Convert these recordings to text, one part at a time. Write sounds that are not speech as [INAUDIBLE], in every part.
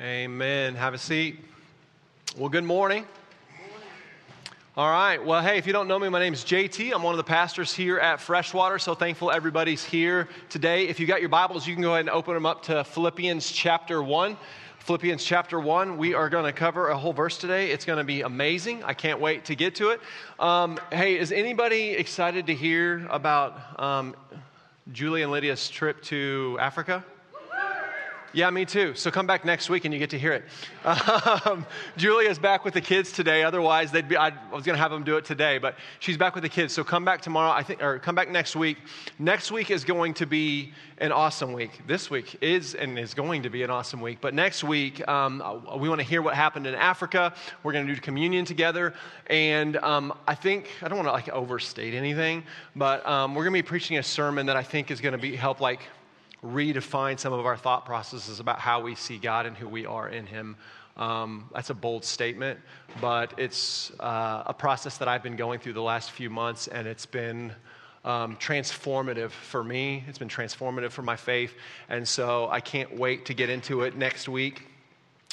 Amen. Have a seat. Well, good morning. All right. Well, hey, if you don't know me, my name is JT. I'm one of the pastors here at Freshwater. So thankful everybody's here today. If you got your Bibles, you can go ahead and open them up to Philippians chapter 1. Philippians chapter 1. We are going to cover a whole verse today. It's going to be amazing. I can't wait to get to it. Um, hey, is anybody excited to hear about um, Julie and Lydia's trip to Africa? Yeah, me too. So come back next week and you get to hear it. [LAUGHS] Um, Julia's back with the kids today. Otherwise, they'd be. I'd, i was going to have them do it today, but she's back with the kids. So come back tomorrow. I think, or come back next week. Next week is going to be an awesome week. This week is and is going to be an awesome week. But next week, um, we want to hear what happened in Africa. We're going to do communion together, and um, I think I don't want to like overstate anything, but um, we're going to be preaching a sermon that I think is going to be help like redefine some of our thought processes about how we see God and who we are in Him. Um, that's a bold statement, but it's uh, a process that I've been going through the last few months, and it's been um, transformative for me. It's been transformative for my faith, and so I can't wait to get into it next week.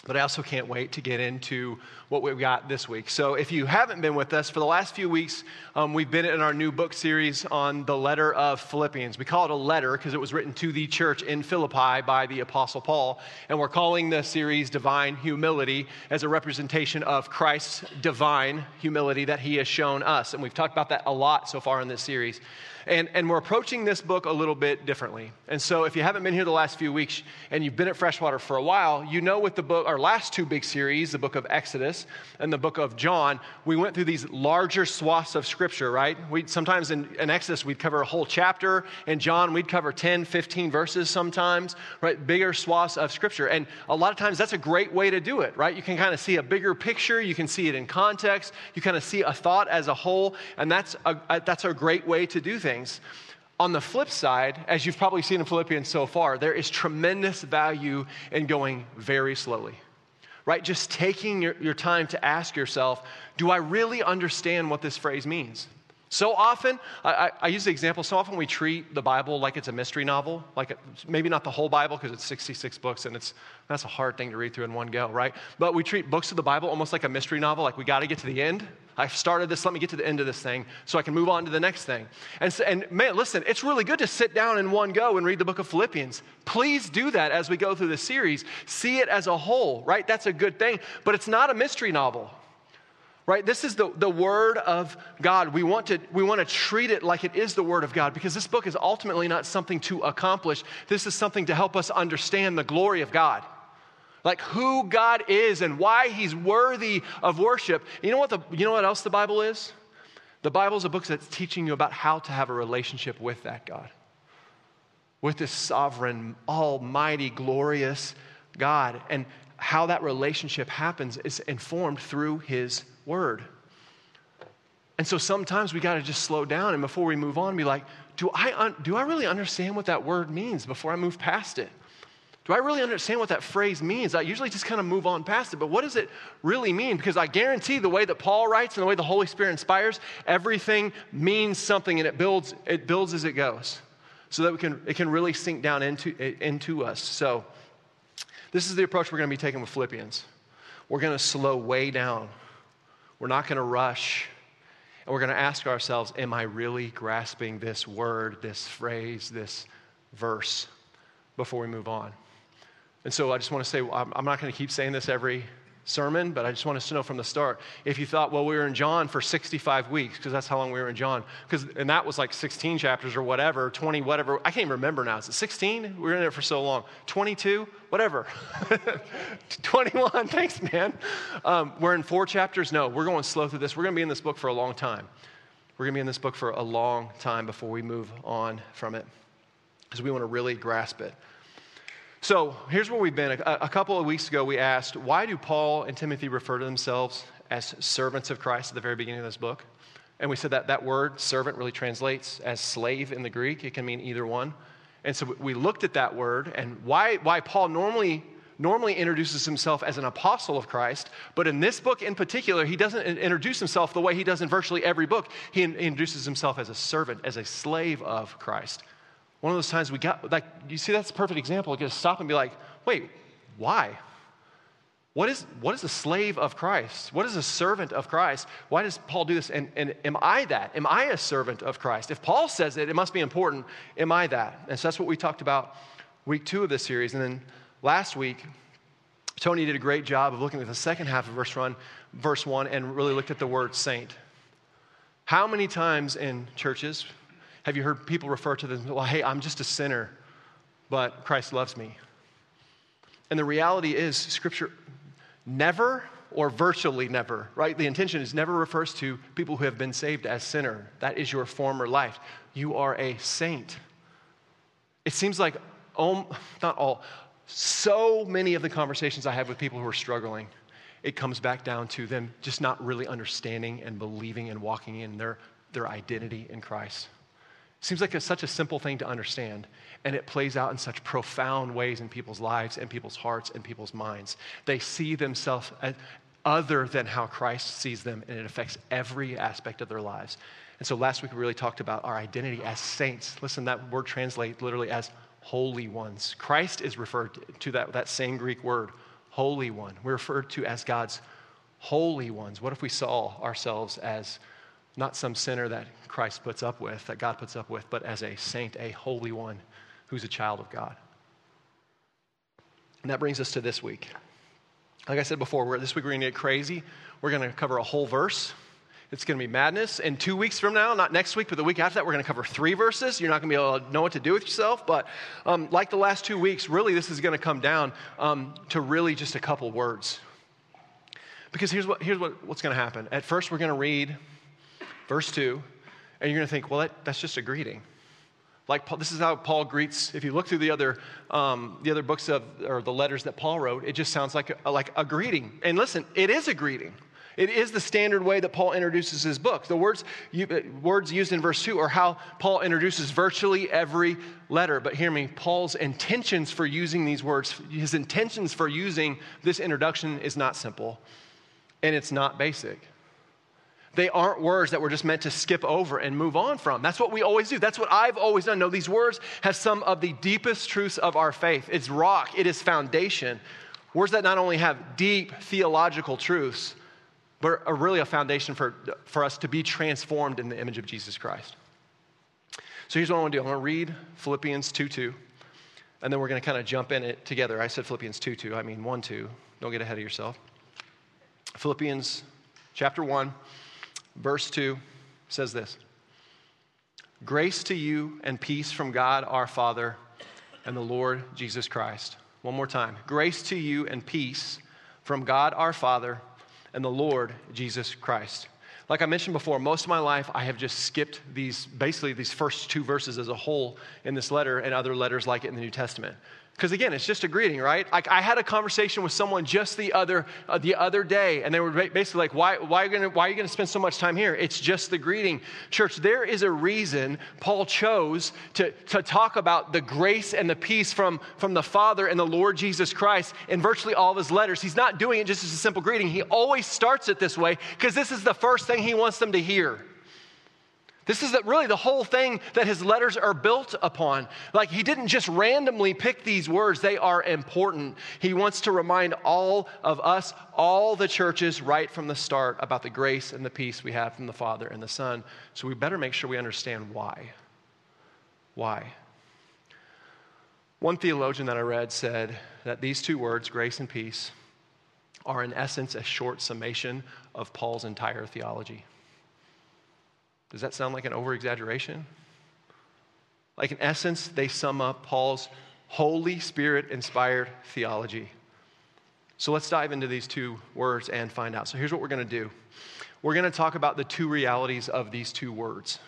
But I also can't wait to get into what we've got this week. So, if you haven't been with us for the last few weeks, um, we've been in our new book series on the letter of Philippians. We call it a letter because it was written to the church in Philippi by the Apostle Paul. And we're calling the series Divine Humility as a representation of Christ's divine humility that he has shown us. And we've talked about that a lot so far in this series. And, and we're approaching this book a little bit differently. And so, if you haven't been here the last few weeks and you've been at Freshwater for a while, you know with the book, our last two big series, the book of Exodus and the book of John, we went through these larger swaths of scripture, right? We sometimes in, in Exodus we'd cover a whole chapter, in John we'd cover 10, 15 verses sometimes, right? Bigger swaths of scripture. And a lot of times that's a great way to do it, right? You can kind of see a bigger picture, you can see it in context, you kind of see a thought as a whole, and that's a, that's a great way to do things things. On the flip side, as you've probably seen in Philippians so far, there is tremendous value in going very slowly, right? Just taking your, your time to ask yourself, do I really understand what this phrase means? So often, I, I, use the example, so often we treat the Bible like it's a mystery novel, like maybe not the whole Bible because it's 66 books and it's, that's a hard thing to read through in one go, right? But we treat books of the Bible almost like a mystery novel, like we got to get to the end. I've started this, let me get to the end of this thing so I can move on to the next thing. And, so, and man, listen, it's really good to sit down in one go and read the book of Philippians. Please do that as we go through the series. See it as a whole, right? That's a good thing. But it's not a mystery novel right? This is the, the word of god. We want to we want to treat it like it is the word of god because this book is ultimately not something to accomplish. This is something to help us understand the glory of god. Like who god is and why he's worthy of worship. You know what the you know what else the bible is? The bible is a book that's teaching you about how to have a relationship with that god. With this sovereign almighty glorious god. And how that relationship happens is informed through his word. And so sometimes we got to just slow down and before we move on, be like, do I, un- do I really understand what that word means before I move past it? Do I really understand what that phrase means? I usually just kind of move on past it, but what does it really mean? Because I guarantee the way that Paul writes and the way the Holy Spirit inspires, everything means something and it builds, it builds as it goes so that we can, it can really sink down into, into us. So, this is the approach we're going to be taking with Philippians. We're going to slow way down we're not going to rush. And we're going to ask ourselves Am I really grasping this word, this phrase, this verse before we move on? And so I just want to say, I'm not going to keep saying this every sermon, but I just want us to know from the start. If you thought, well, we were in John for 65 weeks, because that's how long we were in John, because and that was like 16 chapters or whatever, 20, whatever. I can't even remember now. Is it 16? We were in it for so long. 22? Whatever. [LAUGHS] 21. [LAUGHS] Thanks, man. Um, we're in four chapters. No, we're going slow through this. We're going to be in this book for a long time. We're going to be in this book for a long time before we move on from it, because we want to really grasp it. So here's where we've been. A, a, couple of weeks ago, we asked, why do Paul and Timothy refer to themselves as servants of Christ at the very beginning of this book? And we said that that word, servant, really translates as slave in the Greek. It can mean either one. And so we looked at that word and why, why Paul normally, normally introduces himself as an apostle of Christ, but in this book in particular, he doesn't introduce himself the way he does in virtually every book. He introduces himself as a servant, as a slave of Christ. One of those times we got, like, you see, that's a perfect example. Just stop and be like, wait, why? what is, what is a slave of Christ? What is a servant of Christ? Why does Paul do this? And, and am I that? Am I a servant of Christ? If Paul says it, it must be important. Am I that? And so that's what we talked about week two of this series. And then last week, Tony did a great job of looking at the second half of verse one, verse one and really looked at the word saint. How many times in churches have you heard people refer to them, well, hey, I'm just a sinner, but Christ loves me? And the reality is, Scripture never or virtually never, right? The intention is never refers to people who have been saved as sinner. That is your former life. You are a saint. It seems like, oh, not all, so many of the conversations I have with people who are struggling, it comes back down to them just not really understanding and believing and walking in their, their identity in Christ. Seems like it's such a simple thing to understand, and it plays out in such profound ways in people's lives and people's hearts and people's minds. They see themselves other than how Christ sees them, and it affects every aspect of their lives. And so last week we really talked about our identity as saints. Listen, that word translates literally as holy ones. Christ is referred to that, that same Greek word, holy one. We're referred to as God's holy ones. What if we saw ourselves as not some sinner that Christ puts up with, that God puts up with, but as a saint, a holy one who's a child of God. And that brings us to this week. Like I said before, this week we're going to get crazy. We're going to cover a whole verse. It's going to be madness. And two weeks from now, not next week, but the week after that, we're going to cover three verses. You're not going to be able to know what to do with yourself. But um, like the last two weeks, really, this is going to come down um, to really just a couple words. Because here's, what, here's what, what's going to happen. At first, we're going to read verse 2, and you're going to think, well, that, that's just a greeting. Like Paul, this is how Paul greets. If you look through the other, um, the other books of, or the letters that Paul wrote, it just sounds like a, like a greeting. And listen, it is a greeting. It is the standard way that Paul introduces his book. The words, you, uh, words used in verse 2 are how Paul introduces virtually every letter. But hear me, Paul's intentions for using these words, his intentions for using this introduction is not simple and it's not basic. They aren't words that we're just meant to skip over and move on from. That's what we always do. That's what I've always done. No, these words have some of the deepest truths of our faith. It's rock, it is foundation. Words that not only have deep theological truths, but are really a foundation for, for us to be transformed in the image of Jesus Christ. So here's what I want to do I want to read Philippians 2 2, and then we're going to kind of jump in it together. I said Philippians 2 2, I mean 1 2. Don't get ahead of yourself. Philippians chapter 1 verse 2 says this Grace to you and peace from God our Father and the Lord Jesus Christ. One more time. Grace to you and peace from God our Father and the Lord Jesus Christ. Like I mentioned before, most of my life I have just skipped these, basically, these first two verses as a whole in this letter and other letters like it in the New Testament. Because again, it's just a greeting, right? Like I had a conversation with someone just the other uh, the other day, and they were basically like, "Why, why, are you gonna, why are you going to spend so much time here? It's just the greeting." Church, there is a reason Paul chose to, to talk about the grace and the peace from, from the Father and the Lord Jesus Christ in virtually all of his letters. He's not doing it just as a simple greeting. He always starts it this way because this is the first thing he wants them to hear. This is really the whole thing that his letters are built upon. Like he didn't just randomly pick these words, they are important. He wants to remind all of us, all the churches, right from the start, about the grace and the peace we have from the Father and the Son. So we better make sure we understand why. Why? One theologian that I read said that these two words, grace and peace, are in essence a short summation of Paul's entire theology. Does that sound like an over exaggeration? Like, in essence, they sum up Paul's Holy Spirit inspired theology. So let's dive into these two words and find out. So here's what we're going to do we're going to talk about the two realities of these two words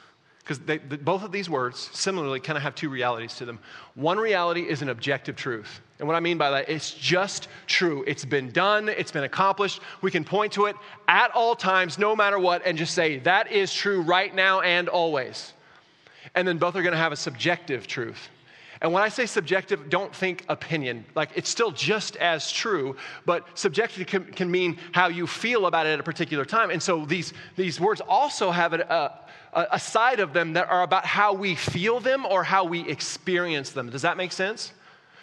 because both of these words similarly kind of have two realities to them. One reality is an objective truth. And what I mean by that, it's just true. It's been done, it's been accomplished. We can point to it at all times, no matter what, and just say, that is true right now and always. And then both are going to have a subjective truth. And when I say subjective, don't think opinion. Like it's still just as true, but subjective can, can mean how you feel about it at a particular time. And so these, these words also have uh, a, a side of them that are about how we feel them or how we experience them. Does that make sense?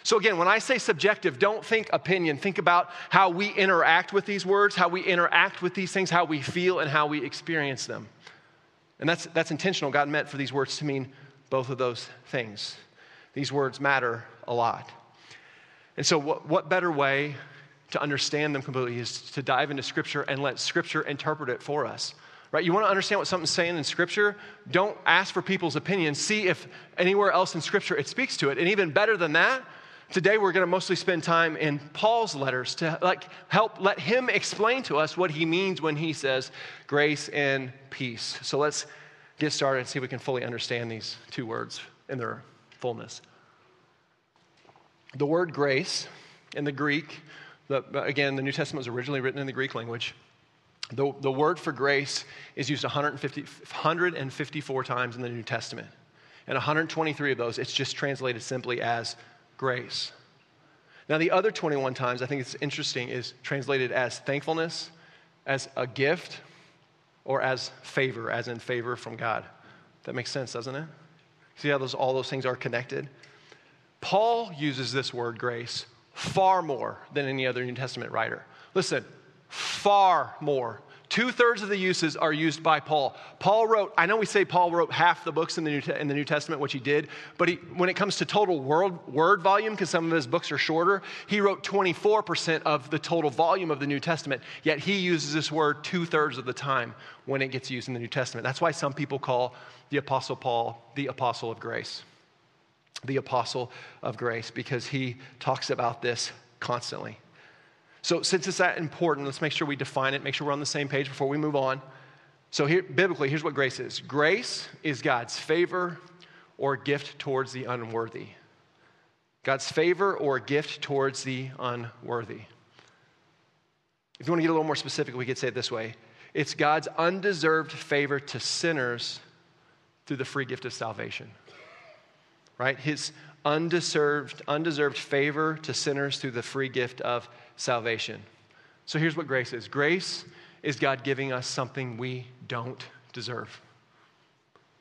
So, again, when I say subjective, don't think opinion. Think about how we interact with these words, how we interact with these things, how we feel, and how we experience them. And that's, that's intentional. God meant for these words to mean both of those things. These words matter a lot. And so, what, what better way to understand them completely is to dive into Scripture and let Scripture interpret it for us? Right? You want to understand what something's saying in Scripture? Don't ask for people's opinions. See if anywhere else in Scripture it speaks to it. And even better than that, today we're going to mostly spend time in Paul's letters to like help let him explain to us what he means when he says grace and peace. So let's get started and see if we can fully understand these two words in their fullness. The word grace in the Greek, the, again, the New Testament was originally written in the Greek language. The, the word for grace is used 150, 154 times in the New Testament. And 123 of those, it's just translated simply as grace. Now, the other 21 times, I think it's interesting, is translated as thankfulness, as a gift, or as favor, as in favor from God. That makes sense, doesn't it? See how those, all those things are connected? Paul uses this word grace far more than any other New Testament writer. Listen, far more. Two thirds of the uses are used by Paul. Paul wrote, I know we say Paul wrote half the books in the New, in the New Testament, which he did, but he, when it comes to total world, word volume, because some of his books are shorter, he wrote 24% of the total volume of the New Testament, yet he uses this word two thirds of the time when it gets used in the New Testament. That's why some people call the Apostle Paul the Apostle of Grace. The Apostle of Grace, because he talks about this constantly. So, since it's that important, let's make sure we define it, make sure we're on the same page before we move on. So, here, biblically, here's what grace is grace is God's favor or gift towards the unworthy. God's favor or gift towards the unworthy. If you want to get a little more specific, we could say it this way it's God's undeserved favor to sinners through the free gift of salvation. Right? His undeserved, undeserved favor to sinners through the free gift of salvation. So here's what grace is grace is God giving us something we don't deserve.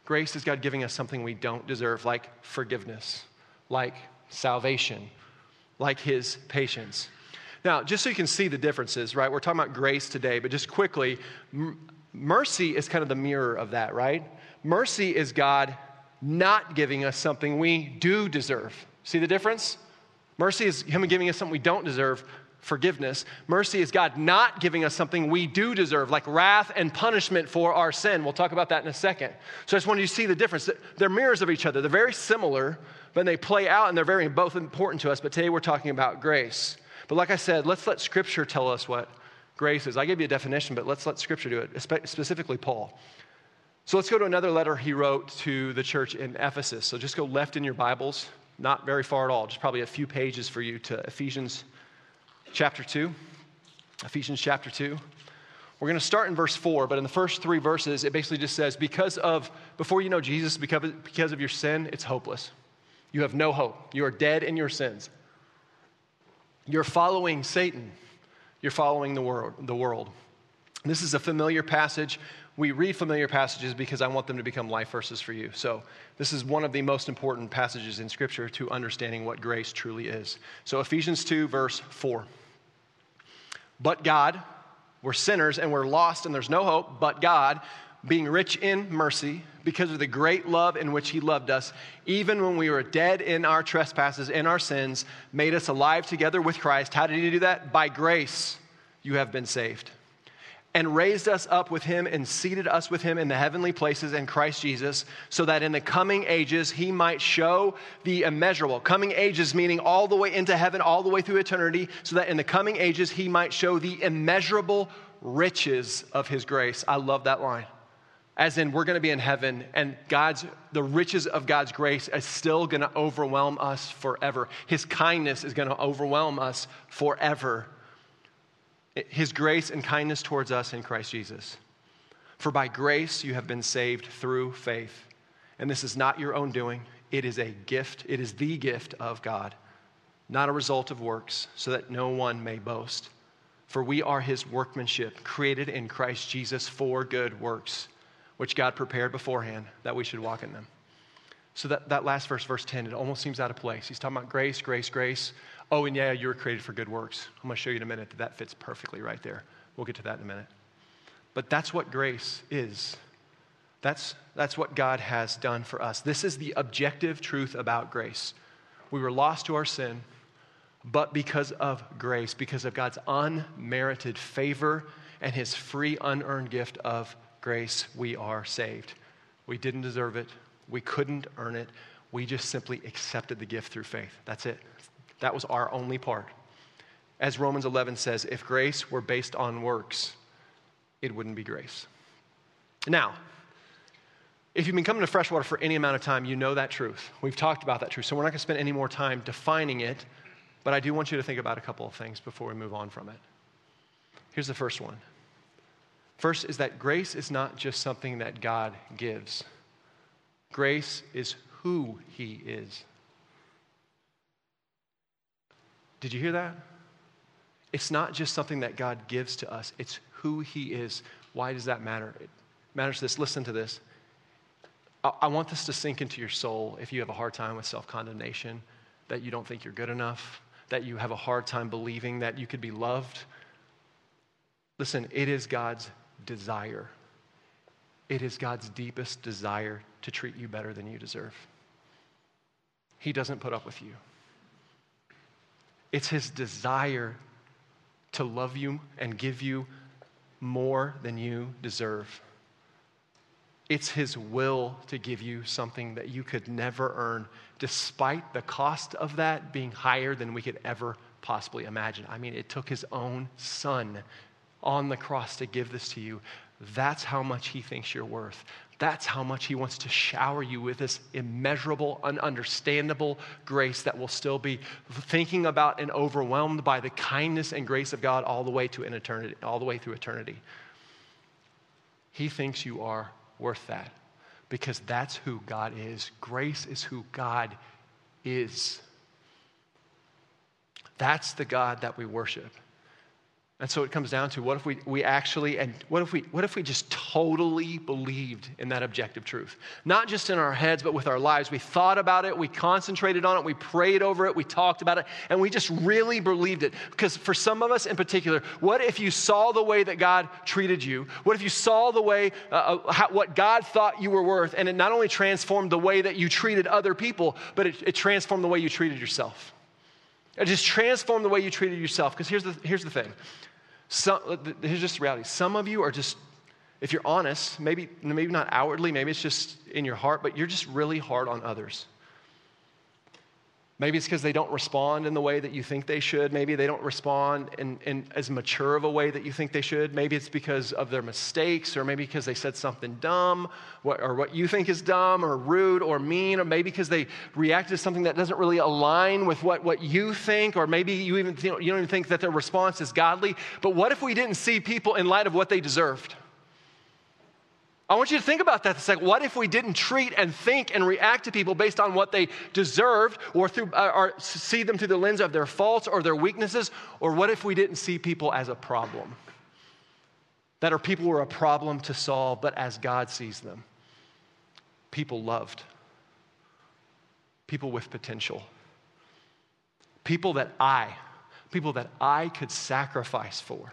Grace is God giving us something we don't deserve, like forgiveness, like salvation, like His patience. Now, just so you can see the differences, right? We're talking about grace today, but just quickly, m- mercy is kind of the mirror of that, right? Mercy is God not giving us something we do deserve. See the difference? Mercy is Him giving us something we don't deserve forgiveness. Mercy is God not giving us something we do deserve, like wrath and punishment for our sin. We'll talk about that in a second. So I just wanted you to see the difference. They're mirrors of each other. They're very similar, but they play out and they're very both important to us. But today we're talking about grace. But like I said, let's let Scripture tell us what grace is. I gave you a definition, but let's let Scripture do it, specifically Paul. So let's go to another letter he wrote to the church in Ephesus. So just go left in your Bibles, not very far at all, just probably a few pages for you to Ephesians chapter 2. Ephesians chapter 2. We're going to start in verse 4, but in the first three verses, it basically just says, because of, before you know Jesus, because, because of your sin, it's hopeless. You have no hope. You are dead in your sins. You're following Satan. You're following the world. The world. This is a familiar passage. We read familiar passages because I want them to become life verses for you. So, this is one of the most important passages in Scripture to understanding what grace truly is. So, Ephesians 2, verse 4. But God, we're sinners and we're lost and there's no hope, but God, being rich in mercy, because of the great love in which He loved us, even when we were dead in our trespasses and our sins, made us alive together with Christ. How did He do that? By grace, you have been saved and raised us up with him and seated us with him in the heavenly places in Christ Jesus, so that in the coming ages he might show the immeasurable. Coming ages meaning all the way into heaven, all the way through eternity, so that in the coming ages he might show the immeasurable riches of his grace. I love that line. As in, we're going to be in heaven, and God's the riches of God's grace is still going to overwhelm us forever. His kindness is going to overwhelm us forever his grace and kindness towards us in Christ Jesus. For by grace you have been saved through faith. And this is not your own doing, it is a gift. It is the gift of God, not a result of works, so that no one may boast. For we are his workmanship, created in Christ Jesus for good works, which God prepared beforehand that we should walk in them. So that, that last verse, verse 10, it almost seems out of place. He's talking about grace, grace, grace. Oh, and yeah, you were created for good works. I'm going to show you in a minute that that fits perfectly right there. We'll get to that in a minute. But that's what grace is. That's, that's what God has done for us. This is the objective truth about grace. We were lost to our sin, but because of grace, because of God's unmerited favor and his free, unearned gift of grace, we are saved. We didn't deserve it, we couldn't earn it. We just simply accepted the gift through faith. That's it. That was our only part. As Romans 11 says, if grace were based on works, it wouldn't be grace. Now, if you've been coming to freshwater for any amount of time, you know that truth. We've talked about that truth, so we're not going to spend any more time defining it, but I do want you to think about a couple of things before we move on from it. Here's the first one. First is that grace is not just something that God gives, grace is who He is. Did you hear that? It's not just something that God gives to us, it's who He is. Why does that matter? It matters this. Listen to this. I want this to sink into your soul if you have a hard time with self condemnation, that you don't think you're good enough, that you have a hard time believing that you could be loved. Listen, it is God's desire. It is God's deepest desire to treat you better than you deserve. He doesn't put up with you. It's His desire to love you and give you more than you deserve. It's His will to give you something that you could never earn, despite the cost of that being higher than we could ever possibly imagine. I mean, it took His own Son on the cross to give this to you. That's how much He thinks you're worth. That's how much He wants to shower you with this immeasurable, ununderstandable grace that will still be thinking about and overwhelmed by the kindness and grace of God all the way to an eternity, all the way through eternity. He thinks you are worth that because that's who God is. Grace is who God is. That's the God that we worship. And so it comes down to what if we, we actually, and what if we, what if we just totally believed in that objective truth? Not just in our heads, but with our lives. We thought about it, we concentrated on it, we prayed over it, we talked about it, and we just really believed it. Because for some of us in particular, what if you saw the way that God treated you? What if you saw the way, uh, uh how, what God thought you were worth, and it not only transformed the way that you treated other people, but it, it transformed the way you treated yourself? It just transformed the way you treated yourself. Because here's the, here's the thing some, here's just the reality. Some of you are just, if you're honest, maybe, maybe not outwardly, maybe it's just in your heart, but you're just really hard on others. Maybe it's because they don't respond in the way that you think they should. Maybe they don't respond in, in, as mature of a way that you think they should. Maybe it's because of their mistakes, or maybe because they said something dumb, or what you think is dumb, or rude, or mean, or maybe because they reacted to something that doesn't really align with what, what you think, or maybe you, even, you, don't even think that their response is godly. But what if we didn't see people in light of what they deserved? I want you to think about that. It's like, what if we didn't treat and think and react to people based on what they deserved or, through, uh, or see them through the lens of their faults or their weaknesses? Or what if we didn't see people as a problem? That our people were a problem to solve, but as God sees them, people loved, people with potential, people that I, people that I could sacrifice for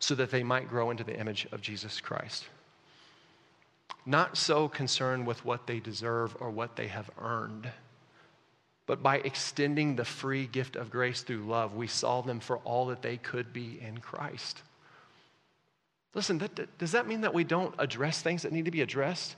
so that they might grow into the image of Jesus Christ not so concerned with what they deserve or what they have earned, but by extending the free gift of grace through love, we saw them for all that they could be in Christ. Listen, that, does that mean that we don't address things that need to be addressed?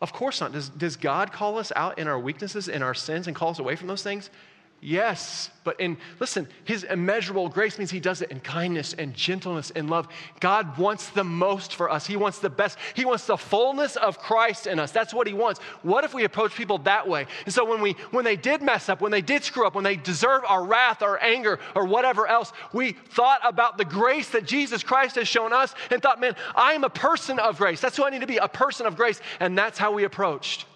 Of course not. Does, does God call us out in our weaknesses, in our sins, and call us away from those things? Yes, but in, listen, his immeasurable grace means he does it in kindness and gentleness and love. God wants the most for us. He wants the best. He wants the fullness of Christ in us. That's what he wants. What if we approach people that way? And so when we when they did mess up, when they did screw up, when they deserve our wrath, our anger, or whatever else, we thought about the grace that Jesus Christ has shown us and thought, man, I am a person of grace. That's who I need to be, a person of grace. And that's how we approached.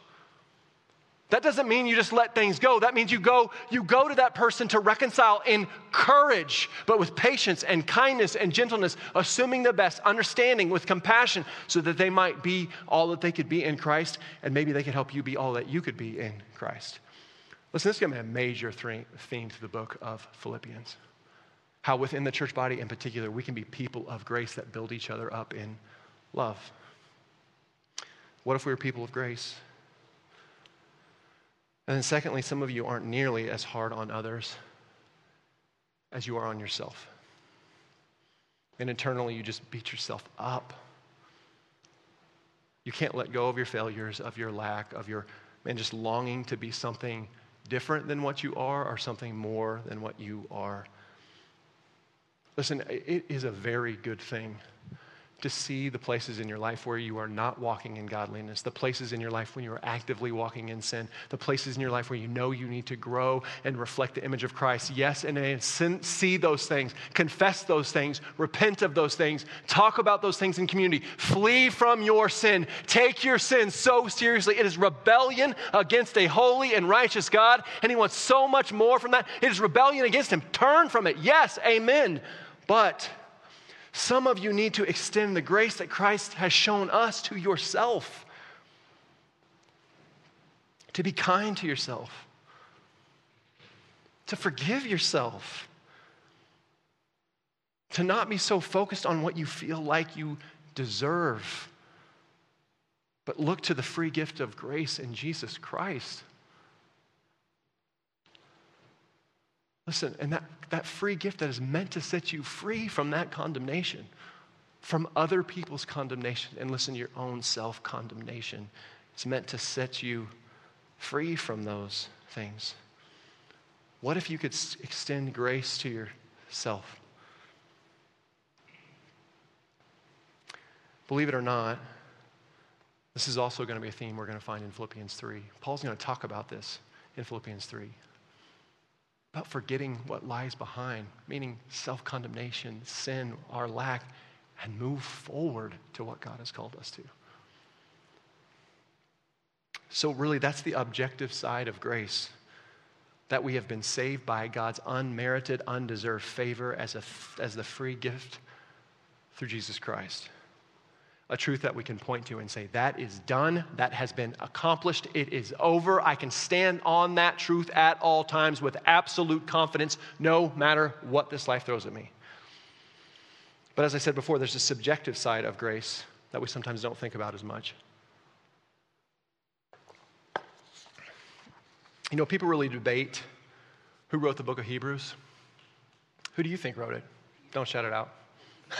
That doesn't mean you just let things go. That means you go, you go to that person to reconcile in courage, but with patience and kindness and gentleness, assuming the best, understanding with compassion, so that they might be all that they could be in Christ, and maybe they could help you be all that you could be in Christ. Listen, this is going to be a major theme to the book of Philippians. How within the church body in particular, we can be people of grace that build each other up in love. What if we were people of grace? And then, secondly, some of you aren't nearly as hard on others as you are on yourself. And internally, you just beat yourself up. You can't let go of your failures, of your lack, of your, man, just longing to be something different than what you are or something more than what you are. Listen, it is a very good thing to see the places in your life where you are not walking in godliness, the places in your life when you are actively walking in sin, the places in your life where you know you need to grow and reflect the image of Christ. Yes, and see those things, confess those things, repent of those things, talk about those things in community, flee from your sin, take your sin so seriously. It is rebellion against a holy and righteous God, and He wants so much more from that. It is rebellion against Him. Turn from it. Yes, amen. But some of you need to extend the grace that Christ has shown us to yourself. To be kind to yourself, to forgive yourself, to not be so focused on what you feel like you deserve, but look to the free gift of grace in Jesus Christ. Listen, and that, that free gift that is meant to set you free from that condemnation, from other people's condemnation, and listen, your own self condemnation. It's meant to set you free from those things. What if you could extend grace to yourself? Believe it or not, this is also going to be a theme we're going to find in Philippians 3. Paul's going to talk about this in Philippians 3 about forgetting what lies behind, meaning self condemnation, sin, our lack, and move forward to what God has called us to. So, really, that's the objective side of grace that we have been saved by God's unmerited, undeserved favor as, a, as the free gift through Jesus Christ a truth that we can point to and say, that is done, that has been accomplished, it is over. I can stand on that truth at all times with absolute confidence, no matter what this life throws at me. But as I said before, there's a subjective side of grace that we sometimes don't think about as much. You know, people really debate who wrote the book of Hebrews. Who do you think wrote it? Don't shout it out.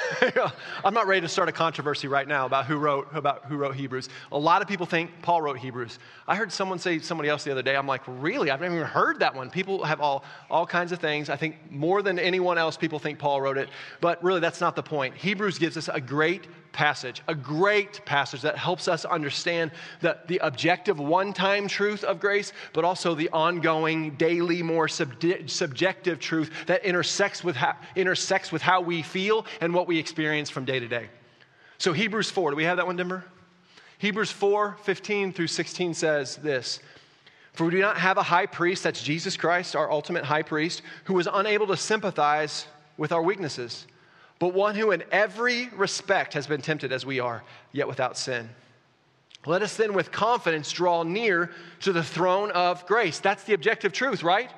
[LAUGHS] I'm not ready to start a controversy right now about who wrote about who wrote Hebrews. A lot of people think Paul wrote Hebrews. I heard someone say somebody else the other day. I'm like, really? I've never even heard that one. People have all all kinds of things. I think more than anyone else, people think Paul wrote it. But really, that's not the point. Hebrews gives us a great passage, a great passage that helps us understand the, the objective one time truth of grace, but also the ongoing, daily, more subjective truth that intersects with, how, intersects with how we feel and what we experience from day to day. So, Hebrews 4, do we have that one, Denver? Hebrews 4 15 through 16 says this. For we do not have a high priest, that's Jesus Christ, our ultimate high priest, who was unable to sympathize with our weaknesses but one who in every respect has been tempted as we are, yet without sin. Let us then with confidence draw near to the throne of grace. That's the objective truth, right?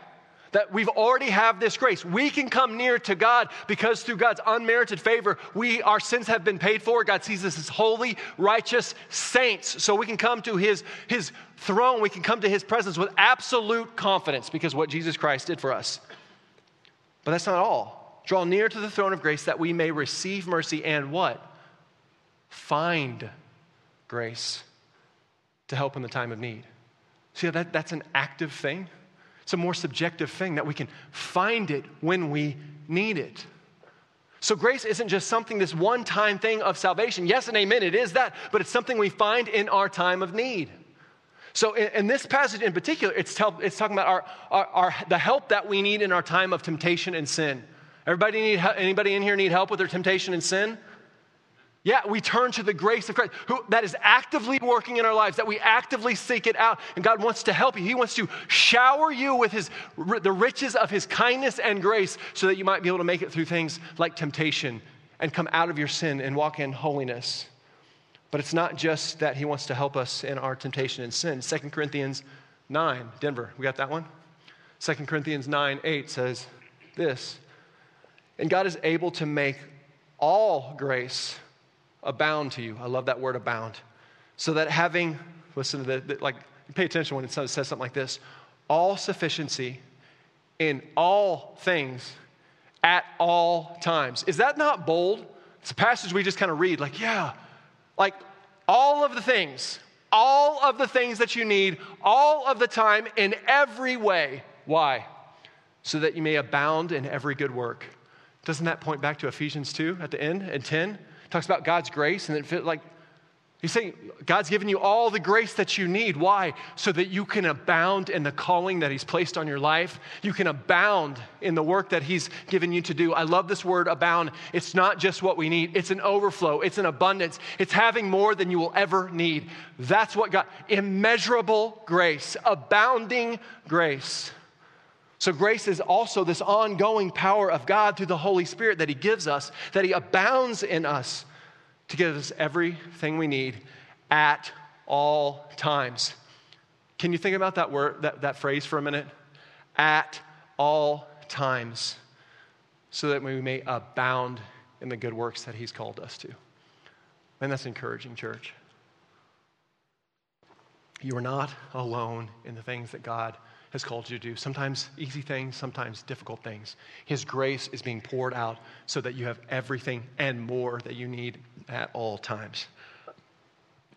That we've already have this grace. We can come near to God because through God's unmerited favor, we our sins have been paid for. God sees us as holy, righteous saints. So we can come to his, his throne, we can come to his presence with absolute confidence because what Jesus Christ did for us. But that's not all. Draw near to the throne of grace that we may receive mercy and what? Find grace to help in the time of need. See, that, that's an active thing. It's a more subjective thing that we can find it when we need it. So, grace isn't just something, this one time thing of salvation. Yes and amen, it is that, but it's something we find in our time of need. So, in, in this passage in particular, it's, tell, it's talking about our, our, our, the help that we need in our time of temptation and sin. Everybody need, anybody in here need help with their temptation and sin? Yeah, we turn to the grace of Christ who, that is actively working in our lives, that we actively seek it out. And God wants to help you. He wants to shower you with his, the riches of His kindness and grace so that you might be able to make it through things like temptation and come out of your sin and walk in holiness. But it's not just that He wants to help us in our temptation and sin. 2 Corinthians 9, Denver, we got that one? 2 Corinthians 9, 8 says this And God is able to make all grace abound to you. I love that word abound. So that having, listen to the, like, pay attention when it says something like this all sufficiency in all things at all times. Is that not bold? It's a passage we just kind of read, like, yeah, like all of the things, all of the things that you need, all of the time, in every way. Why? So that you may abound in every good work. Doesn't that point back to Ephesians 2 at the end and 10? talks about God's grace, and it like he's saying God's given you all the grace that you need. Why? So that you can abound in the calling that He's placed on your life. You can abound in the work that He's given you to do. I love this word abound. It's not just what we need, it's an overflow, it's an abundance, it's having more than you will ever need. That's what God, immeasurable grace, abounding grace. So, grace is also this ongoing power of God through the Holy Spirit that He gives us, that He abounds in us to give us everything we need at all times. Can you think about that word, that, that phrase for a minute? At all times, so that we may abound in the good works that He's called us to. And that's encouraging, church. You are not alone in the things that God has called you to do. Sometimes easy things, sometimes difficult things. His grace is being poured out so that you have everything and more that you need at all times.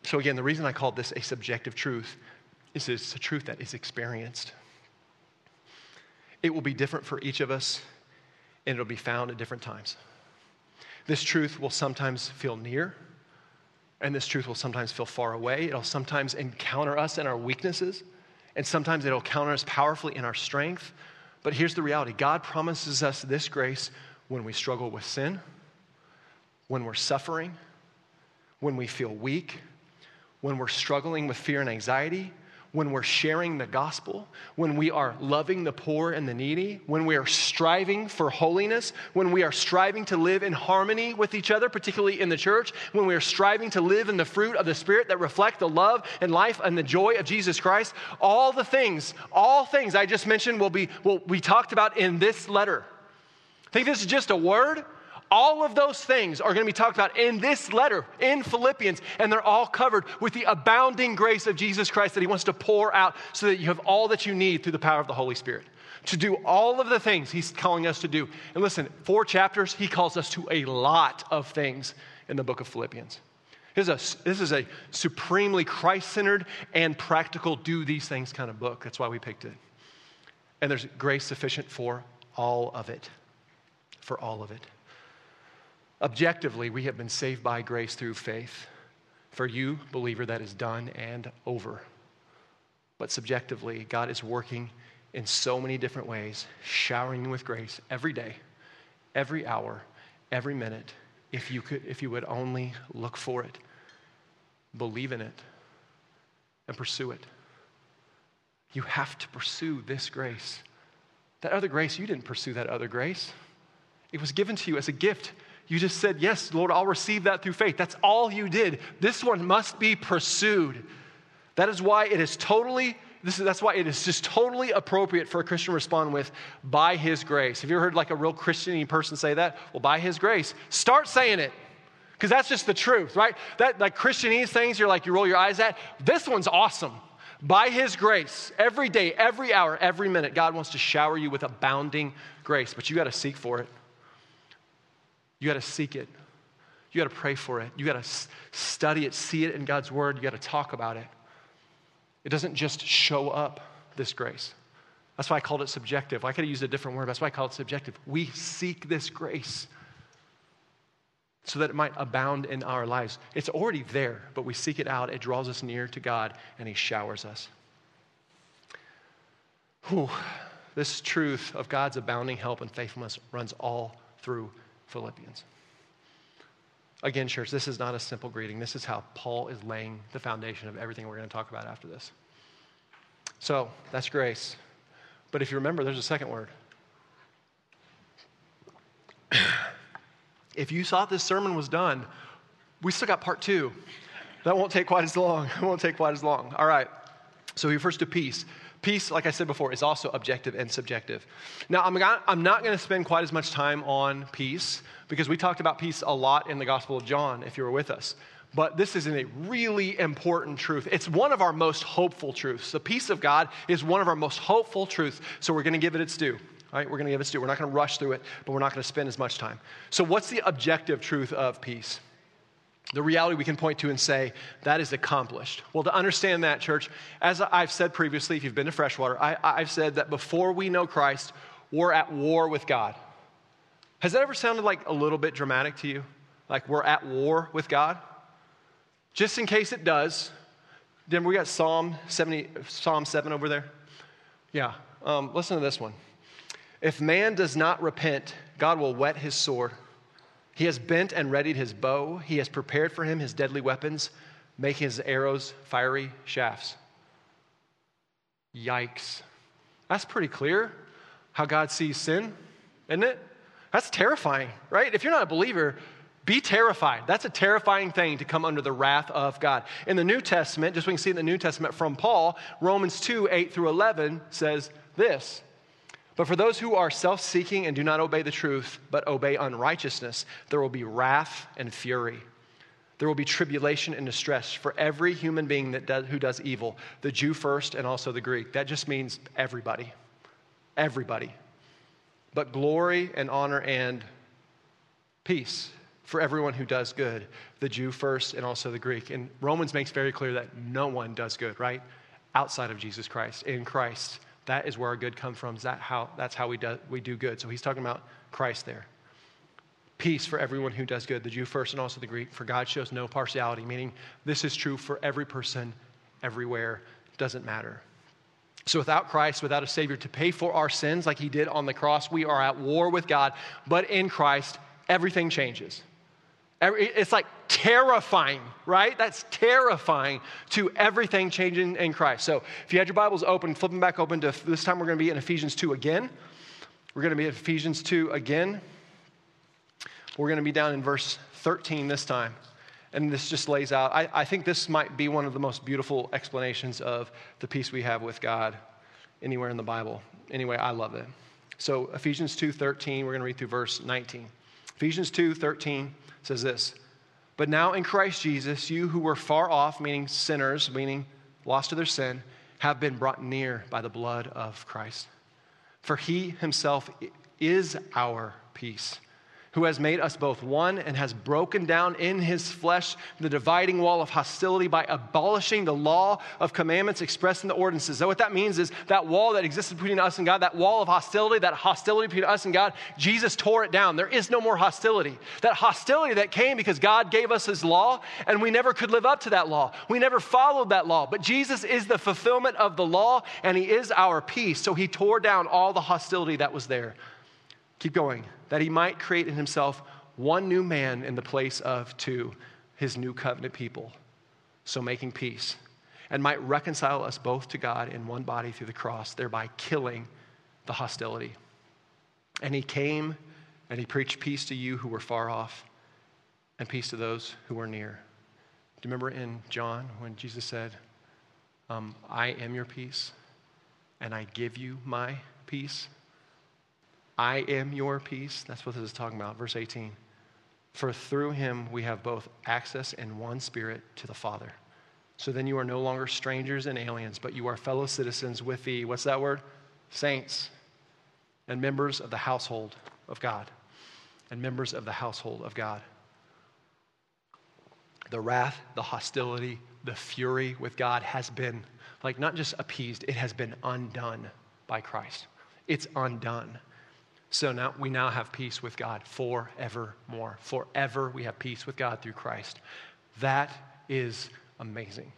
So, again, the reason I called this a subjective truth is it's a truth that is experienced. It will be different for each of us, and it'll be found at different times. This truth will sometimes feel near, and this truth will sometimes feel far away. It'll sometimes encounter us in our weaknesses. And sometimes it'll counter us powerfully in our strength. But here's the reality God promises us this grace when we struggle with sin, when we're suffering, when we feel weak, when we're struggling with fear and anxiety, when we're sharing the gospel, when we are loving the poor and the needy, when we are striving for holiness, when we are striving to live in harmony with each other, particularly in the church, when we are striving to live in the fruit of the Spirit that reflect the love and life and the joy of Jesus Christ, all the things, all things I just mentioned will be, will be talked about in this letter. Think this is just a word, all of those things are going to be talked about in this letter in Philippians, and they're all covered with the abounding grace of Jesus Christ that He wants to pour out so that you have all that you need through the power of the Holy Spirit to do all of the things He's calling us to do. And listen, four chapters, He calls us to a lot of things in the book of Philippians. This is a, this is a supremely Christ centered and practical, do these things kind of book. That's why we picked it. And there's grace sufficient for all of it. For all of it. Objectively, we have been saved by grace through faith. For you, believer, that is done and over. But subjectively, God is working in so many different ways, showering you with grace every day, every hour, every minute, if you, could, if you would only look for it, believe in it, and pursue it. You have to pursue this grace. That other grace, you didn't pursue that other grace. It was given to you as a gift you just said, Yes, Lord, I'll receive that through faith. That's all you did. This one must be pursued. That is why it is totally, this is, that's why it is just totally appropriate for a Christian to respond with, by his grace. Have you ever heard like a real Christian person say that? Well, by his grace. Start saying it. Because that's just the truth, right? That like Christianese things you're like you roll your eyes at. This one's awesome. By his grace, every day, every hour, every minute, God wants to shower you with abounding grace, but you got to seek for it. You got to seek it. You got to pray for it. You got to study it, see it in God's word. You got to talk about it. It doesn't just show up, this grace. That's why I called it subjective. I could have used a different word. That's why I call it subjective. We seek this grace so that it might abound in our lives. It's already there, but we seek it out. It draws us near to God, and He showers us. Whew. This truth of God's abounding help and faithfulness runs all through Philippians. Again, church, this is not a simple greeting. This is how Paul is laying the foundation of everything we're going to talk about after this. So that's grace. But if you remember, there's a second word. if you thought this sermon was done, we still got part two. That won't take quite as long. [LAUGHS] It won't take quite as long. All right. So we first do peace. Peace, like I said before, is also objective and subjective. Now, I'm, I'm not going to spend quite as much time on peace because we talked about peace a lot in the Gospel of John, if you were with us. But this is a really important truth. It's one of our most hopeful truths. The peace of God is one of our most hopeful truths, so we're going to give it its due. All right, we're going to give it its due. We're not going to rush through it, but we're not going to spend as much time. So, what's the objective truth of peace? The reality we can point to and say, that is accomplished. Well, to understand that, church, as I've said previously, if you've been to Freshwater, I, have said that before we know Christ, we're at war with God. Has that ever sounded like a little bit dramatic to you? Like we're at war with God? Just in case it does, then we got Psalm 70, Psalm 7 over there. Yeah, um, listen to this one. If man does not repent, God will whet his sword he has bent and readied his bow. He has prepared for him his deadly weapons, making his arrows fiery shafts. Yikes. That's pretty clear how God sees sin, isn't it? That's terrifying, right? If you're not a believer, be terrified. That's a terrifying thing to come under the wrath of God. In the New Testament, just we can see in the New Testament from Paul, Romans 2 8 through 11 says this but for those who are self seeking and do not obey the truth, but obey unrighteousness, there will be wrath and fury. There will be tribulation and distress for every human being that does, who does evil, the Jew first and also the Greek. That just means everybody. Everybody. But glory and honor and peace for everyone who does good, the Jew first and also the Greek. And Romans makes very clear that no one does good, right? Outside of Jesus Christ, in Christ. That is where our good comes from. That how, that's how we do, we do good. So he's talking about Christ there. Peace for everyone who does good, the Jew first and also the Greek, for God shows no partiality, meaning this is true for every person, everywhere, doesn't matter. So without Christ, without a Savior to pay for our sins like he did on the cross, we are at war with God. But in Christ, everything changes. It's like terrifying, right? That's terrifying to everything changing in Christ. So if you had your Bibles open, flip them back open to this time we're going to be in Ephesians 2 again. We're going to be in Ephesians 2 again. We're going to be down in verse 13 this time. And this just lays out, I, I think this might be one of the most beautiful explanations of the peace we have with God anywhere in the Bible. Anyway, I love it. So Ephesians 2:13, we're going to read through verse 19. Ephesians 2:13 says this But now in Christ Jesus, you who were far off, meaning sinners, meaning lost to their sin, have been brought near by the blood of Christ. For he himself is our peace who has made us both one and has broken down in his flesh the dividing wall of hostility by abolishing the law of commandments expressed in the ordinances. So, what that means is that wall that existed between us and God, that wall of hostility, that hostility between us and God, Jesus tore it down. There is no more hostility. That hostility that came because God gave us his law and we never could live up to that law. We never followed that law. But Jesus is the fulfillment of the law and he is our peace. So, he tore down all the hostility that was there. Keep going. That he might create in himself one new man in the place of two, his new covenant people. So making peace. And might reconcile us both to God in one body through the cross, thereby killing the hostility. And he came and he preached peace to you who were far off and peace to those who were near. Do you remember in John when Jesus said, um, I am your peace and I give you my peace? I am your peace. That's what this is talking about. Verse 18. For through him we have both access in one spirit to the Father. So then you are no longer strangers and aliens, but you are fellow citizens with the, what's that word? Saints and members of the household of God. And members of the household of God. The wrath, the hostility, the fury with God has been, like, not just appeased, it has been undone by Christ. It's undone. So now we now have peace with God forevermore. Forever we have peace with God through Christ. That is amazing.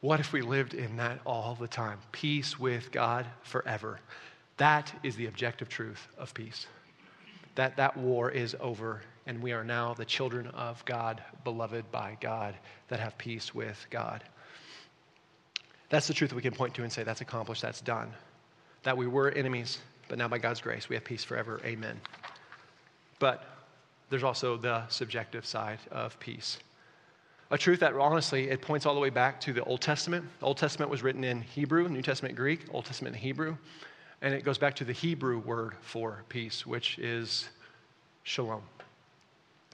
What if we lived in that all the time? Peace with God forever. That is the objective truth of peace. That that war is over and we are now the children of God, beloved by God, that have peace with God. That's the truth that we can point to and say, that's accomplished, that's done. That we were enemies, but now by God's grace, we have peace forever. Amen. But there's also the subjective side of peace. A truth that honestly, it points all the way back to the Old Testament. The Old Testament was written in Hebrew, New Testament Greek, Old Testament Hebrew. And it goes back to the Hebrew word for peace, which is shalom.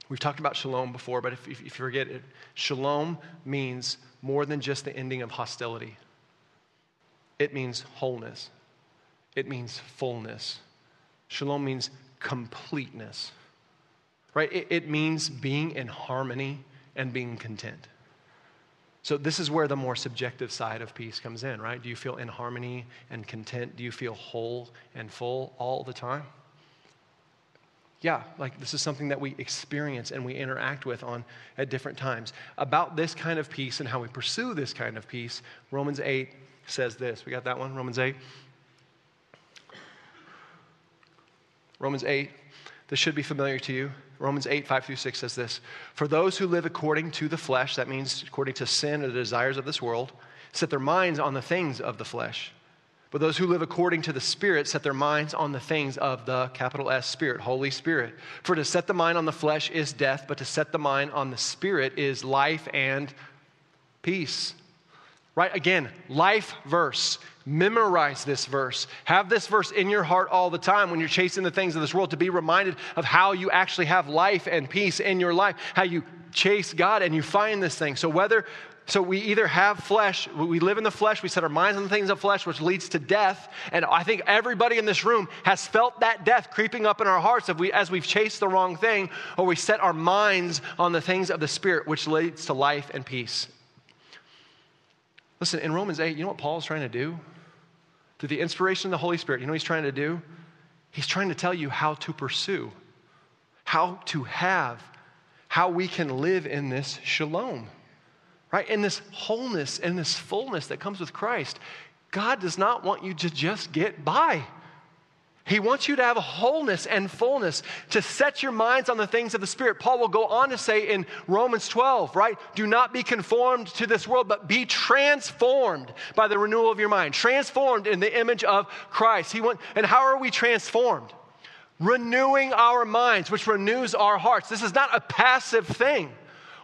We've talked about shalom before, but if, if, you forget it, shalom means more than just the ending of hostility. It means wholeness, it means fullness. Shalom means completeness, right? It, it means being in harmony and being content. So, this is where the more subjective side of peace comes in, right? Do you feel in harmony and content? Do you feel whole and full all the time? Yeah, like this is something that we experience and we interact with on at different times. About this kind of peace and how we pursue this kind of peace, Romans 8 says this. We got that one? Romans 8? Romans 8. This should be familiar to you. Romans 8, 5 through 6 says this For those who live according to the flesh, that means according to sin or the desires of this world, set their minds on the things of the flesh. But those who live according to the Spirit set their minds on the things of the capital S Spirit, Holy Spirit. For to set the mind on the flesh is death, but to set the mind on the Spirit is life and peace. Right? Again, life verse. Memorize this verse. Have this verse in your heart all the time when you're chasing the things of this world to be reminded of how you actually have life and peace in your life, how you chase God and you find this thing. So, whether so we either have flesh, we live in the flesh, we set our minds on the things of flesh, which leads to death. And I think everybody in this room has felt that death creeping up in our hearts we, as we've chased the wrong thing, or we set our minds on the things of the Spirit, which leads to life and peace. Listen, in Romans 8, you know what Paul's trying to do? Through the inspiration of the Holy Spirit, you know what he's trying to do? He's trying to tell you how to pursue, how to have, how we can live in this shalom, right? In this wholeness and this fullness that comes with Christ. God does not want you to just get by. He wants you to have wholeness and fullness, to set your minds on the things of the Spirit. Paul will go on to say in Romans 12, right? Do not be conformed to this world, but be transformed by the renewal of your mind. Transformed in the image of Christ. He went, and how are we transformed? Renewing our minds, which renews our hearts. This is not a passive thing.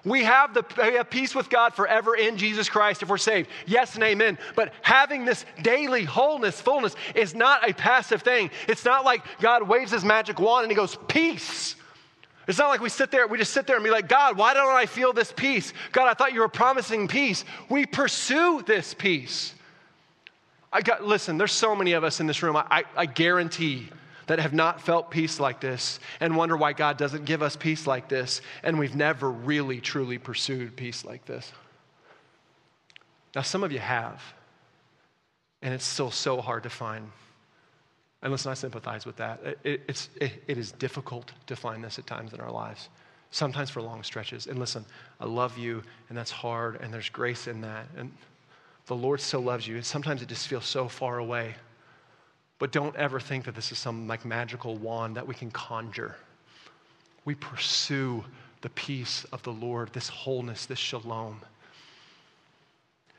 We have, the, we have peace with God forever in Jesus Christ if we're saved. Yes and amen. But having this daily wholeness, fullness, is not a passive thing. It's not like God waves his magic wand and he goes, Peace. It's not like we sit there, we just sit there and be like, God, why don't I feel this peace? God, I thought you were promising peace. We pursue this peace. I got, listen, there's so many of us in this room. I, I, I guarantee that have not felt peace like this and wonder why God doesn't give us peace like this, and we've never really, truly pursued peace like this. Now, some of you have, and it's still so hard to find. And listen, I sympathize with that. It, it's, it, it is difficult to find this at times in our lives, sometimes for long stretches. And listen, I love you, and that's hard, and there's grace in that. And the Lord still loves you, and sometimes it just feels so far away. But don't ever think that this is some like magical wand that we can conjure. We pursue the peace of the Lord, this wholeness, this shalom.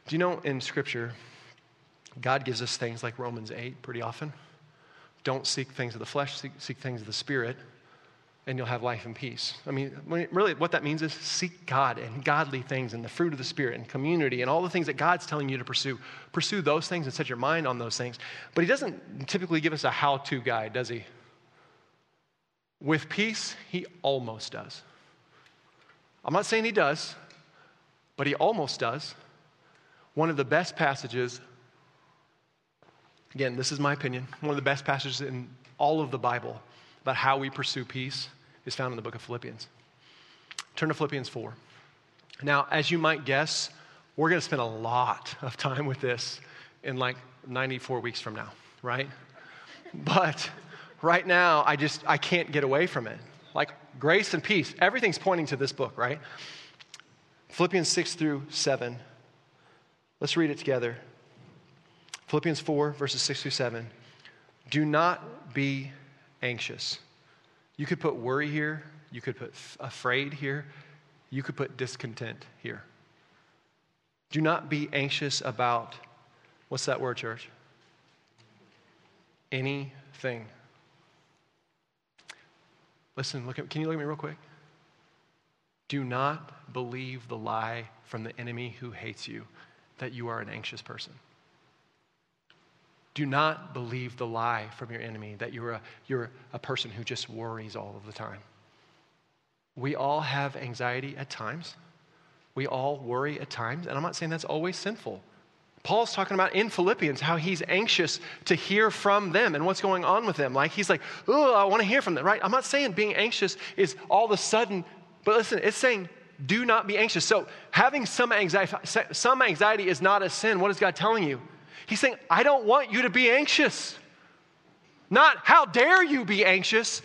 Do you know in Scripture, God gives us things like Romans 8 pretty often? Don't seek things of the flesh, seek, seek things of the Spirit and you'll have life and peace. I mean, really, what that means is seek God and godly things and the fruit of the Spirit and community and all the things that God's telling you to pursue. Pursue those things and set your mind on those things. But He doesn't typically give us a how to guide, does He? With peace, He almost does. I'm not saying He does, but He almost does. One of the best passages, again, this is my opinion, one of the best passages in all of the Bible about how we pursue peace is found in the book of Philippians. Turn to Philippians 4. Now, as you might guess, we're going to spend a lot of time with this in like 94 weeks from now, right? But right now, I just I can't get away from it. Like grace and peace, everything's pointing to this book, right? Philippians 6 through 7. Let's read it together. Philippians 4, verses 6 through 7. Do not be anxious. You could put worry here, You could put afraid here. You could put discontent here. Do not be anxious about, what's that word, church? Anything. Listen, look at, can you look at me real quick? Do not believe the lie from the enemy who hates you that you are an anxious person. Do not believe the lie from your enemy that you're a, you're a person who just worries all of the time. We all have anxiety at times. We all worry at times, and I'm not saying that's always sinful. Paul's talking about in Philippians how he's anxious to hear from them and what's going on with them. Like he's like, oh, I want to hear from them, right? I'm not saying being anxious is all of a sudden, but listen, it's saying do not be anxious. So having some anxiety, some anxiety is not a sin. What is God telling you? He's saying, I don't want you to be anxious. Not how dare you be anxious.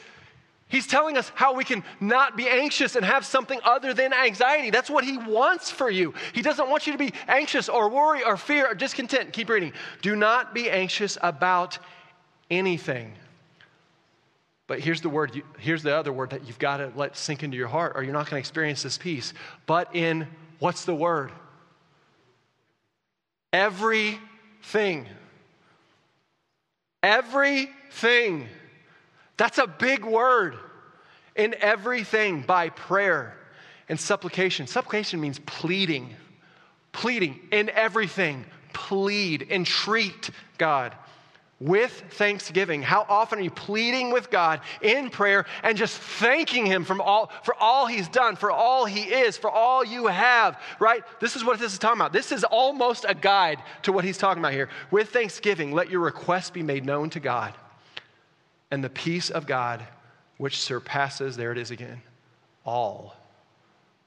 He's telling us how we can not be anxious and have something other than anxiety. That's what he wants for you. He doesn't want you to be anxious or worry or fear or discontent. Keep reading. Do not be anxious about anything. But here's the word, here's the other word that you've got to let sink into your heart, or you're not going to experience this peace. But in what's the word? Everything. Everything. That's a big word. In everything by prayer and supplication. Supplication means pleading. Pleading. In everything, plead, entreat God with thanksgiving. How often are you pleading with God in prayer and just thanking Him from all, for all He's done, for all He is, for all you have, right? This is what this is talking about. This is almost a guide to what He's talking about here. With thanksgiving, let your requests be made known to God. And the peace of God, which surpasses, there it is again, all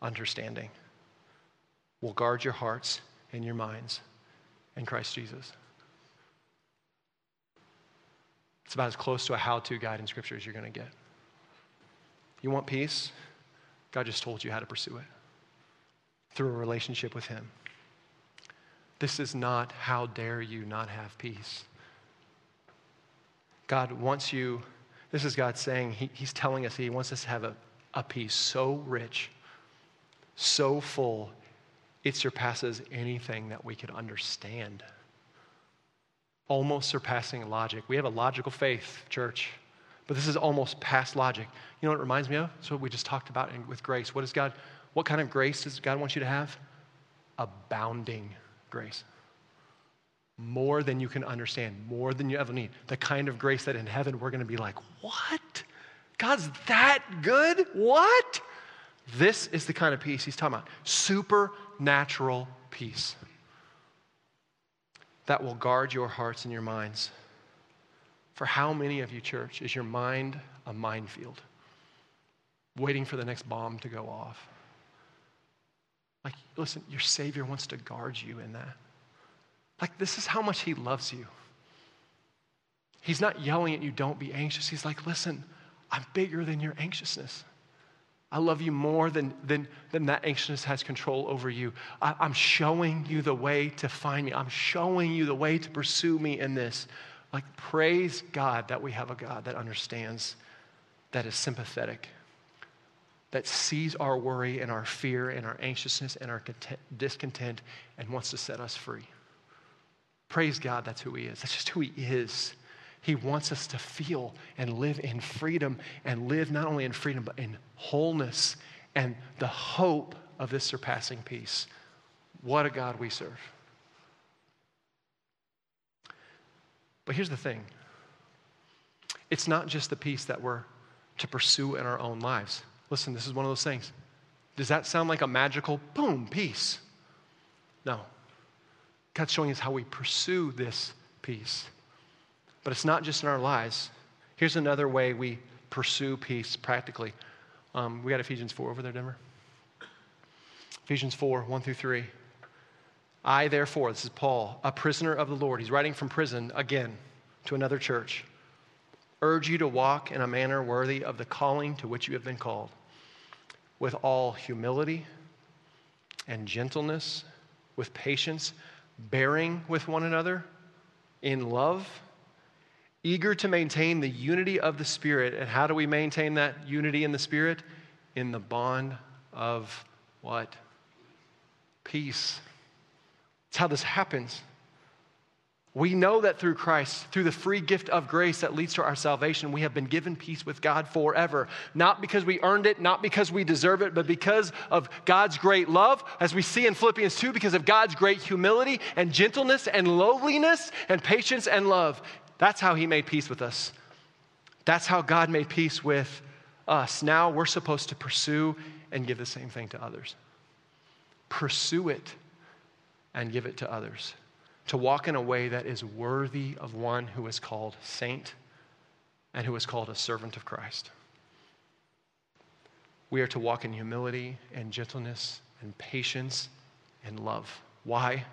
understanding, will guard your hearts and your minds in Christ Jesus. It's about as close to a how to guide in Scripture as you're going to get. You want peace? God just told you how to pursue it through a relationship with Him. This is not how dare you not have peace. God wants you, this is God saying, he, He's telling us He wants us to have a, a peace so rich, so full, it surpasses anything that we could understand. Almost surpassing logic. We have a logical faith, church, but this is almost past logic. You know what it reminds me of? What we just talked about with grace. What is God, what kind of grace does God want you to have? Abounding grace more than you can understand, more than you ever need. The kind of grace that in heaven we're going to be like, what? God's that good? What? This is the kind of peace he's talking about supernatural peace that will guard your hearts and your minds. For how many of you, church, is your mind a minefield, waiting for the next bomb to go off? Like, listen, your Savior wants to guard you in that. Like, this is how much He loves you. He's not yelling at you, don't be anxious. He's like, listen, I'm bigger than your anxiousness. I love you more than, than, than that anxiousness has control over you. I, I'm showing you the way to find me. I'm showing you the way to pursue me in this. Like, praise God that we have a God that understands, that is sympathetic, that sees our worry and our fear and our anxiousness and our content, discontent and wants to set us free. Praise God, that's who He is. That's just who He is. He wants us to feel and live in freedom and live not only in freedom, but in wholeness and the hope of this surpassing peace. What a God we serve. But here's the thing it's not just the peace that we're to pursue in our own lives. Listen, this is one of those things. Does that sound like a magical boom, peace? No. God's showing us how we pursue this peace. But it's not just in our lives. Here's another way we pursue peace practically. Um, we got Ephesians 4 over there, Denver. Ephesians 4, 1 through 3. I, therefore, this is Paul, a prisoner of the Lord. He's writing from prison again to another church. Urge you to walk in a manner worthy of the calling to which you have been called, with all humility and gentleness, with patience bearing with one another in love, eager to maintain the unity of the Spirit. And how do we maintain that unity in the Spirit? in the bond of what? Peace. It's how this happens. We know that through Christ, through the free gift of grace that leads to our salvation, we have been given peace with God forever. Not because we earned it, not because we deserve it, but because of God's great love, as we see in Philippians 2, because of God's great humility and gentleness and lowliness and patience and love. That's how He made peace with us. That's how God made peace with us. Now we're supposed to pursue and give the same thing to others. Pursue it and give it to others to walk in a way that is worthy of one who is called saint and who is called a servant of Christ. We are to walk in humility and gentleness and patience and love. Why?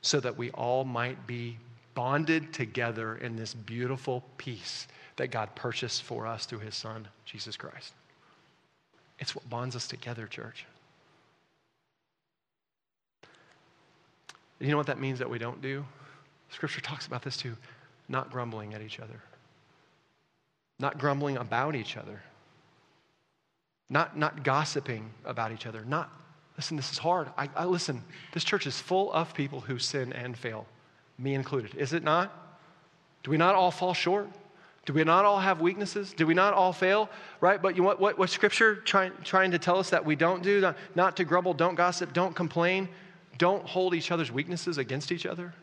So that we all might be bonded together in this beautiful peace that God purchased for us through his Son, Jesus Christ. It's what bonds us together, church. You know what that means that we don't do? Scripture talks about this too not grumbling at each other, not grumbling about each other, not, not gossiping about each other, not, listen, this is hard. I, I listen, this church is full of people who sin and fail, me included. Is it not? Do we not all fall short? Do we not all have weaknesses? Do we not all fail? Right? But you what, what, what Scripture trying, trying to tell us that we don't do? Not to grumble, don't gossip, don't complain, don't hold each other's weaknesses against each other,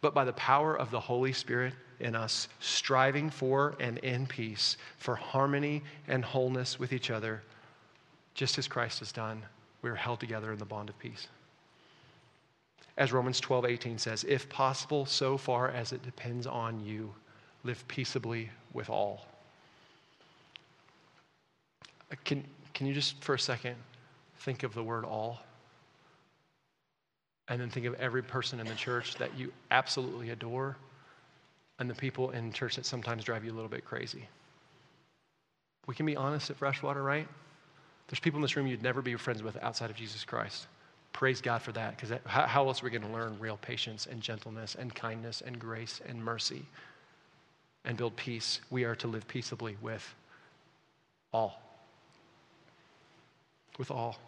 but by the power of the Holy Spirit in us, striving for and in peace, for harmony and wholeness with each other, just as Christ has done, we are held together in the bond of peace. As Romans 12, 18 says, if possible, so far as it depends on you, live peaceably with all. Uh, can, can you just for a second think of the word all? and then think of every person in the church that you absolutely adore and the people in church that sometimes drive you a little bit crazy. We can be honest at Freshwater, right? There's people in this room you'd never be friends with outside of Jesus Christ. Praise God for that, because how, else are we going to learn real patience and gentleness and kindness and grace and mercy and build peace? We are to live peaceably with all. With all.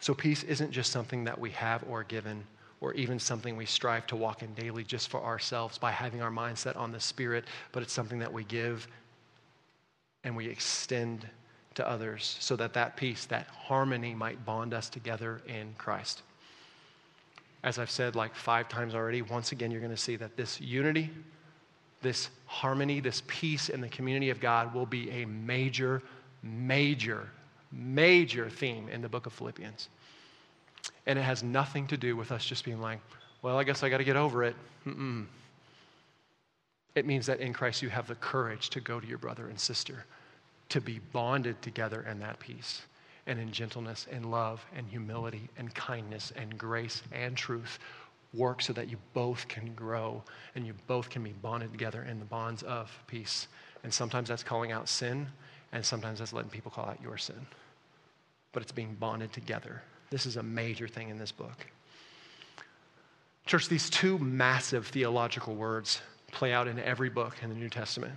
So, peace isn't just something that we have or given, or even something we strive to walk in daily just for ourselves by having our mindset on the Spirit, but it's something that we give and we extend to others so that that peace, that harmony might bond us together in Christ. As I've said like five times already, once again, you're going to see that this unity, this harmony, this peace in the community of God will be a major, major major theme in the book of Philippians. And it has nothing to do with us just being like, well, I guess I got to get over it. Mm-mm. It means that in Christ you have the courage to go to your brother and sister, to be bonded together in that peace, and in gentleness and love and humility and kindness and grace and truth. Work so that you both can grow and you both can be bonded together in the bonds of peace. And sometimes that's calling out sin, and sometimes that's letting people call out your sin but it's being bonded together. This is a major thing in this book. Church, these two massive theological words play out in every book in the New Testament.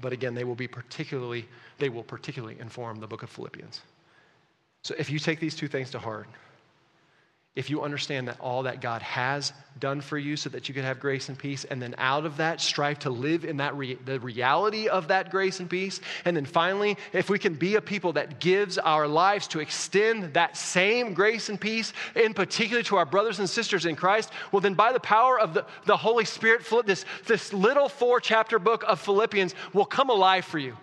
But again, they will be particularly, they will particularly inform the book of Philippians. So if you take these two things to heart, if you understand that all that God has done for you so that you could have grace and peace, and then out of that, strive to live in that re- the reality of that grace and peace. And then finally, if we can be a people that gives our lives to extend that same grace and peace, in particular to our brothers and sisters in Christ, well, then by the power of the, the Holy Spirit, this, this little four chapter book of Philippians will come alive for you.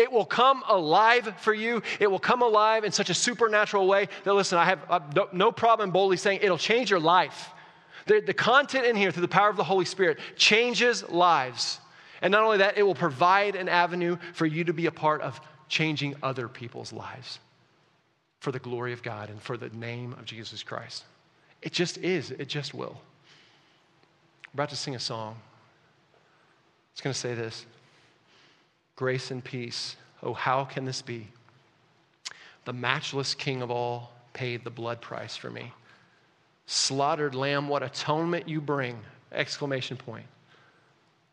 It will come alive for you. It will come alive in such a supernatural way that, listen, I have no problem boldly saying it'll change your life. The, the content in here, through the power of the Holy Spirit, changes lives. And not only that, it will provide an avenue for you to be a part of changing other people's lives for the glory of God and for the name of Jesus Christ. It just is, it just will. We're about to sing a song. It's going to say this grace and peace. Oh, how can this be? The matchless King of all paid the blood price for me. Slaughtered lamb, what atonement you bring! Exclamation point.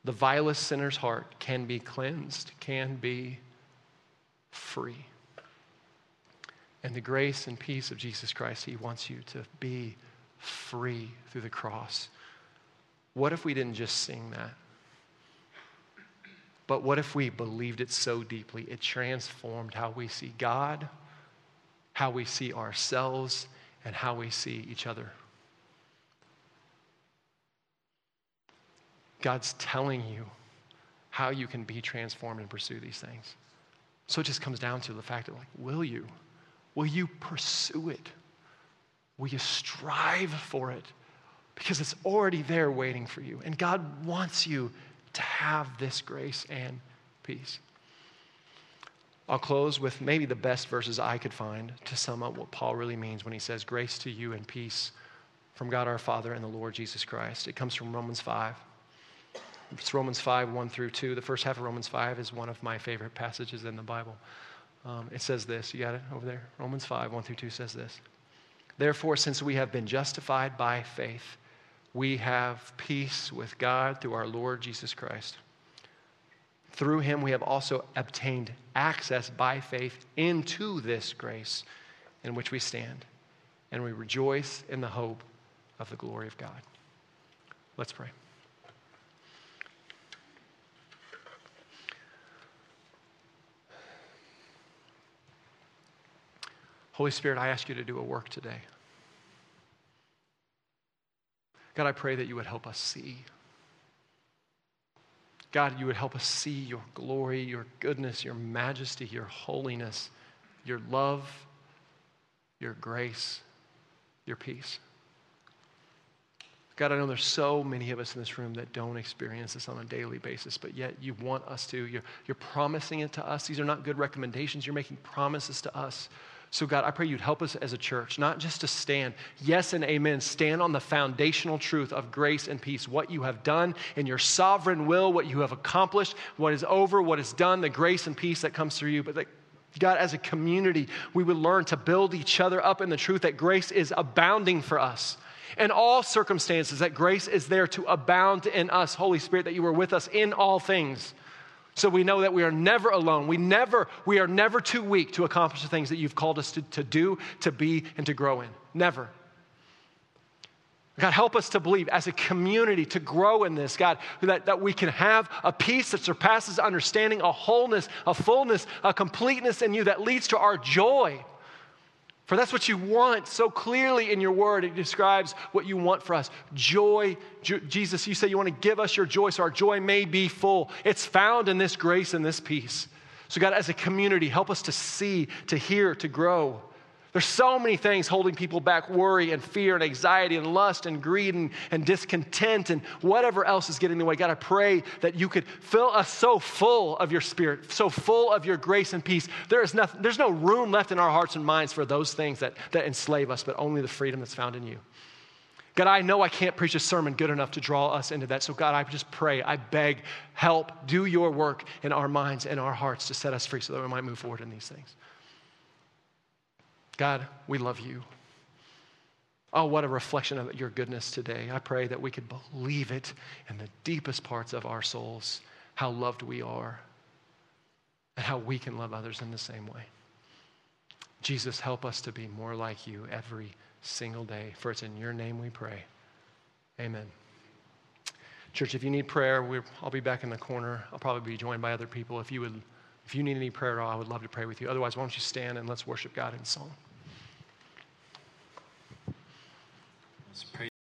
The vilest sinner's heart can be cleansed, can be free. And the grace and peace of Jesus Christ, He wants you to be free through the cross. What if we didn't just sing that? But what if we believed it so deeply, it transformed how we see God, how we see ourselves, and how we see each other? God's telling you how you can be transformed and pursue these things. So it just comes down to the fact that, like, will you? Will you pursue it? Will you strive for it? Because it's already there waiting for you. And God wants you to have this grace and peace. I'll close with maybe the best verses I could find to sum up what Paul really means when he says, Grace to you and peace from God our Father and the Lord Jesus Christ. It comes from Romans 5. It's Romans 5, 1 through 2. The first half of Romans 5 is one of my favorite passages in the Bible. Um, it says this. You got it over there? Romans 5, 1 through 2 says this. Therefore, since we have been justified by faith, we have peace with God through our Lord Jesus Christ. Through him, we have also obtained access by faith into this grace in which we stand, and we rejoice in the hope of the glory of God. Let's pray. Holy Spirit, I ask you to do a work today. God, I pray that you would help us see. God, you would help us see your glory, your goodness, your majesty, your holiness, your love, your grace, your peace. God, I know there's so many of us in this room that don't experience this on a daily basis, but yet you want us to. You're, you're promising it to us. These are not good recommendations. You're making promises to us. So, God, I pray you'd help us as a church, not just to stand, yes and amen, stand on the foundational truth of grace and peace, what you have done in your sovereign will, what you have accomplished, what is over, what is done, the grace and peace that comes through you. But that, God, as a community, we would learn to build each other up in the truth that grace is abounding for us. In all circumstances, that grace is there to abound in us, Holy Spirit, that you are with us in all things. So we know that we are never alone. We never, we are never too weak to accomplish the things that you've called us to, to do, to be, and to grow in. Never. God, help us to believe as a community to grow in this, God, that, that we can have a peace that surpasses understanding, a wholeness, a fullness, a completeness in you that leads to our joy. For that's what you want so clearly in your word. It describes what you want for us joy. Jesus, you say you want to give us your joy so our joy may be full. It's found in this grace and this peace. So, God, as a community, help us to see, to hear, to grow. There's so many things holding people back worry and fear and anxiety and lust and greed and, and discontent and whatever else is getting in the way. God, I pray that you could fill us so full of your spirit, so full of your grace and peace. There is nothing, there's no room left in our hearts and minds for those things that, that enslave us, but only the freedom that's found in you. God, I know I can't preach a sermon good enough to draw us into that. So, God, I just pray, I beg, help, do your work in our minds and our hearts to set us free so that we might move forward in these things. God, we love you. Oh, what a reflection of your goodness today. I pray that we could believe it in the deepest parts of our souls, how loved we are, and how we can love others in the same way. Jesus, help us to be more like you every single day. For it's in your name we pray. Amen. Church, if you need prayer, I'll be back in the corner. I'll probably be joined by other people. If you would, if you need any prayer at all, I would love to pray with you. Otherwise, why don't you stand and let's worship God in song. Let's pray.